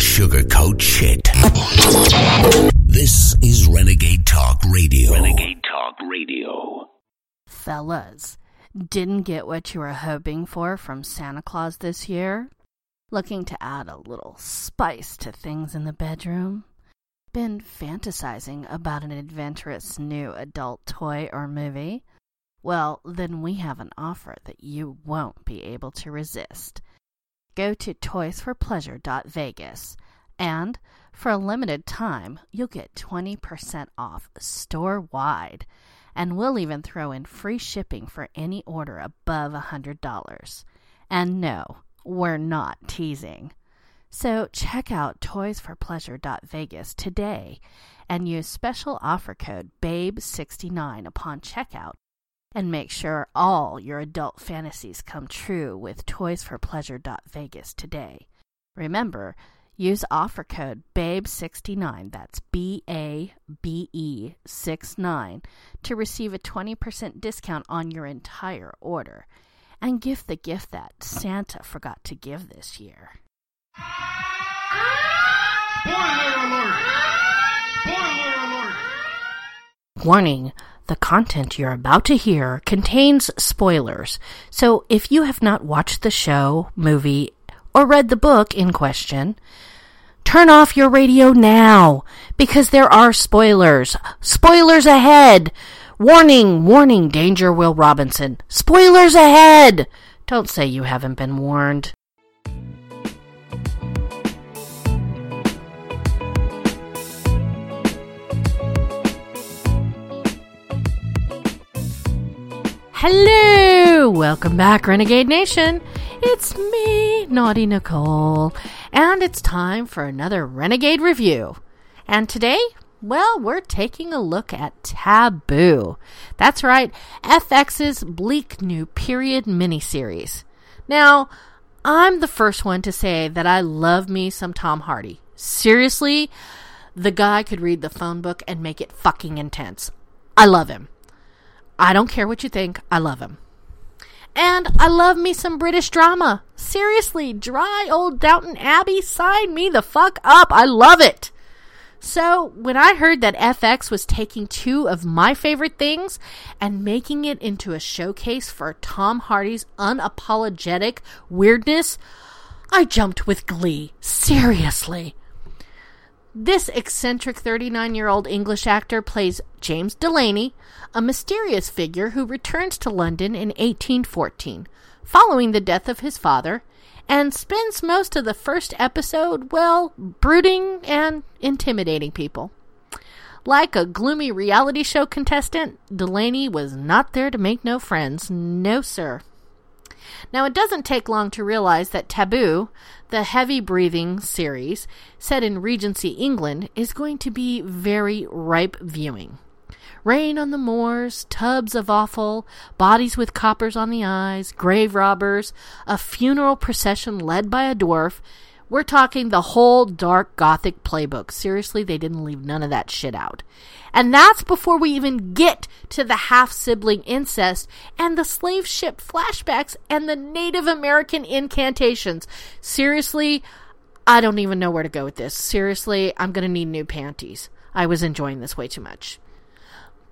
don't sugarcoat shit. This is Renegade Talk Radio. Renegade Talk Radio. Fellas, didn't get what you were hoping for from Santa Claus this year? Looking to add a little spice to things in the bedroom? Been fantasizing about an adventurous new adult toy or movie? Well, then we have an offer that you won't be able to resist. Go to toysforpleasure.vegas and for a limited time, you'll get 20% off store wide. And we'll even throw in free shipping for any order above $100. And no, we're not teasing. So check out toysforpleasure.vegas today and use special offer code BABE69 upon checkout and make sure all your adult fantasies come true with toysforpleasure.vegas today. Remember, use offer code BABE69, that's B A B E 69, to receive a 20% discount on your entire order. And gift the gift that Santa forgot to give this year. Spoiler alert! Spoiler alert! Warning the content you're about to hear contains spoilers, so if you have not watched the show, movie, or read the book in question, turn off your radio now because there are spoilers. Spoilers ahead! Warning, warning, danger, Will Robinson. Spoilers ahead! Don't say you haven't been warned. Hello! Welcome back, Renegade Nation. It's me, Naughty Nicole, and it's time for another Renegade review. And today, well, we're taking a look at Taboo. That's right, FX's bleak new period miniseries. Now, I'm the first one to say that I love me some Tom Hardy. Seriously, the guy could read the phone book and make it fucking intense. I love him. I don't care what you think. I love him. And I love me some British drama. Seriously, dry old Downton Abbey, sign me the fuck up. I love it. So, when I heard that FX was taking two of my favorite things and making it into a showcase for Tom Hardy's unapologetic weirdness, I jumped with glee. Seriously. This eccentric 39 year old English actor plays James Delaney, a mysterious figure who returns to London in 1814, following the death of his father, and spends most of the first episode, well, brooding and intimidating people. Like a gloomy reality show contestant, Delaney was not there to make no friends. No, sir. Now, it doesn't take long to realize that Taboo, the heavy breathing series set in Regency England, is going to be very ripe viewing. Rain on the moors, tubs of offal, bodies with coppers on the eyes, grave robbers, a funeral procession led by a dwarf. We're talking the whole dark gothic playbook. Seriously, they didn't leave none of that shit out. And that's before we even get to the half sibling incest and the slave ship flashbacks and the Native American incantations. Seriously, I don't even know where to go with this. Seriously, I'm going to need new panties. I was enjoying this way too much.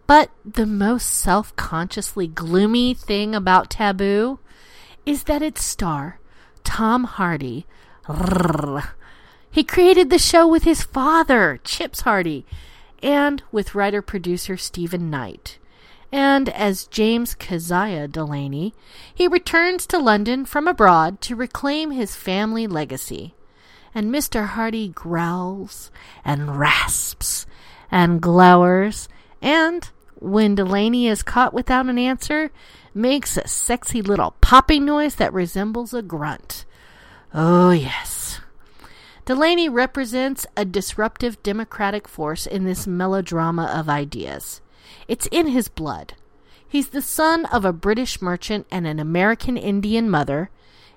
But the most self consciously gloomy thing about Taboo is that its star, Tom Hardy, he created the show with his father, Chips Hardy, and with writer producer Steven Knight. And as James Keziah Delaney, he returns to London from abroad to reclaim his family legacy. And Mr. Hardy growls and rasps and glowers, and when Delaney is caught without an answer, makes a sexy little popping noise that resembles a grunt. Oh, yes. Delaney represents a disruptive democratic force in this melodrama of ideas. It's in his blood. He's the son of a British merchant and an American Indian mother,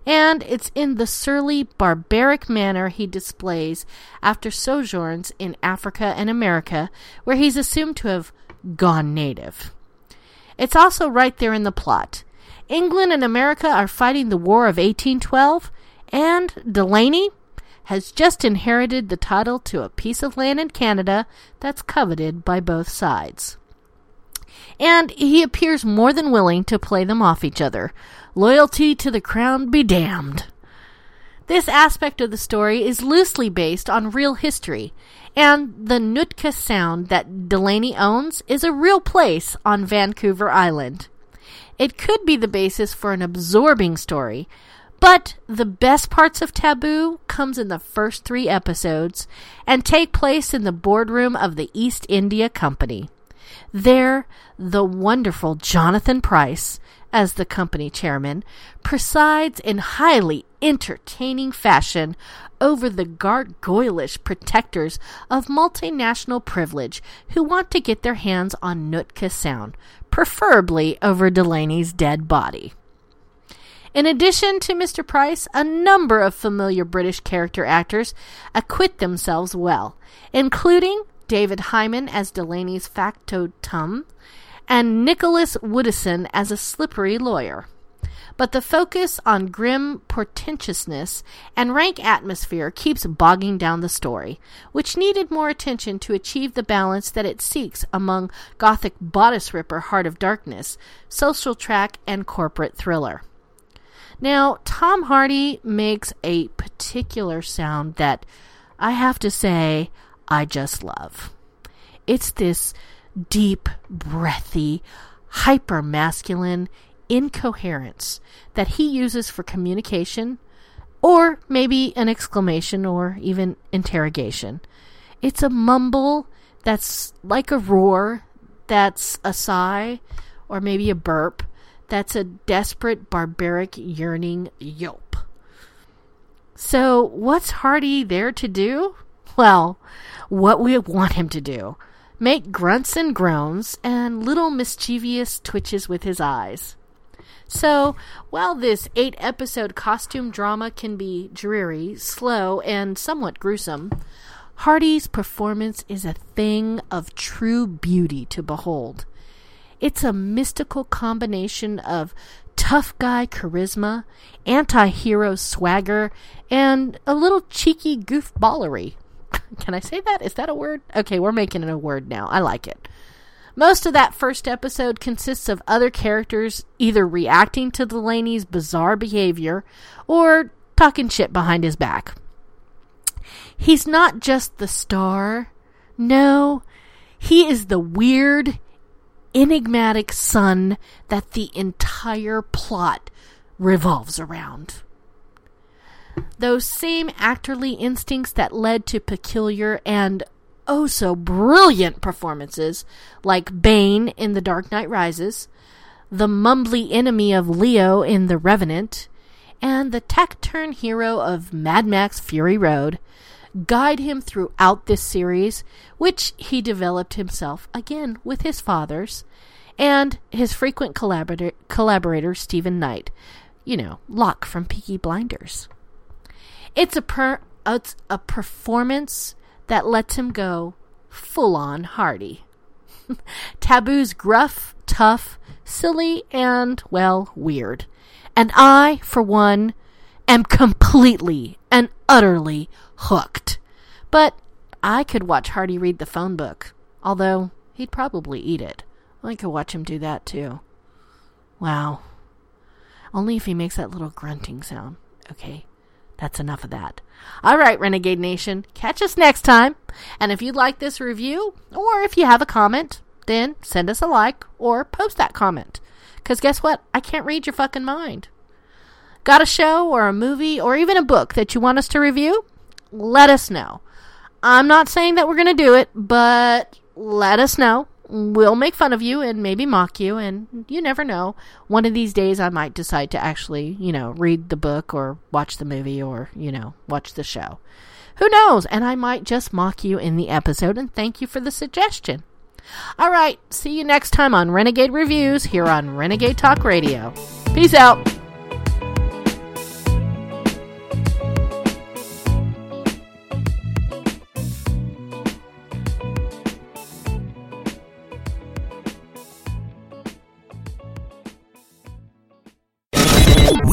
and it's in the surly, barbaric manner he displays after sojourns in Africa and America, where he's assumed to have gone native. It's also right there in the plot. England and America are fighting the War of 1812, and Delaney has just inherited the title to a piece of land in Canada that's coveted by both sides. And he appears more than willing to play them off each other. Loyalty to the crown be damned. This aspect of the story is loosely based on real history, and the Nootka Sound that Delaney owns is a real place on Vancouver Island. It could be the basis for an absorbing story, but the best parts of Taboo comes in the first 3 episodes and take place in the boardroom of the East India Company. There, the wonderful Jonathan Pryce, as the company chairman, presides in highly entertaining fashion over the gargoylish protectors of multinational privilege who want to get their hands on Nootka Sound, preferably over Delaney's dead body. In addition to Mr. Pryce, a number of familiar British character actors acquit themselves well, including David Hayman as Delaney's factotum, and Nicholas Woodeson as a slippery lawyer. But the focus on grim portentousness and rank atmosphere keeps bogging down the story, which needed more attention to achieve the balance that it seeks among gothic bodice ripper Heart of Darkness, social tract, and corporate thriller. Now, Tom Hardy makes a particular sound that I have to say I just love. It's this deep, breathy, hyper masculine incoherence that he uses for communication, or maybe an exclamation or even interrogation. It's a mumble that's like a roar, that's a sigh, or maybe a burp, that's a desperate, barbaric, yearning yelp. So, what's Hardy there to do? Well, what we want him to do make grunts and groans and little mischievous twitches with his eyes. So, while this eight episode costume drama can be dreary, slow, and somewhat gruesome, Hardy's performance is a thing of true beauty to behold. It's a mystical combination of tough guy charisma, anti hero swagger, and a little cheeky goofballery. Can I say that? Is that a word? Okay, we're making it a word now. I like it. Most of that first episode consists of other characters either reacting to Delaney's bizarre behavior or talking shit behind his back. He's not just the star. No, he is the weird, enigmatic son that the entire plot revolves around. Those same actorly instincts that led to peculiar and oh so brilliant performances like Bane in The Dark Knight Rises, the mumbly enemy of Leo in The Revenant, and the taciturn hero of Mad Max Fury Road guide him throughout this series, which he developed himself again with his fathers and his frequent collaborator, collaborator Steven Knight. You know, Locke from Peaky Blinders. It's a per, it's a performance that lets him go full on Hardy. Taboo's gruff, tough, silly, and, well, weird. And I, for one, am completely and utterly hooked. But I could watch Hardy read the phone book, although he'd probably eat it. I could watch him do that too. Wow. Only if he makes that little grunting sound, okay? That's enough of that. All right, Renegade Nation, catch us next time. And if you'd like this review, or if you have a comment, then send us a like or post that comment. Because guess what? I can't read your fucking mind. Got a show or a movie or even a book that you want us to review? Let us know. I'm not saying that we're going to do it, but let us know. We'll make fun of you and maybe mock you and you never know. One of these days i might decide to actually you know read the book or watch the movie or you know watch the show. Who knows? And i might just mock you in the episode and thank you for the suggestion. All right see you next time on renegade reviews here on renegade talk radio. Peace out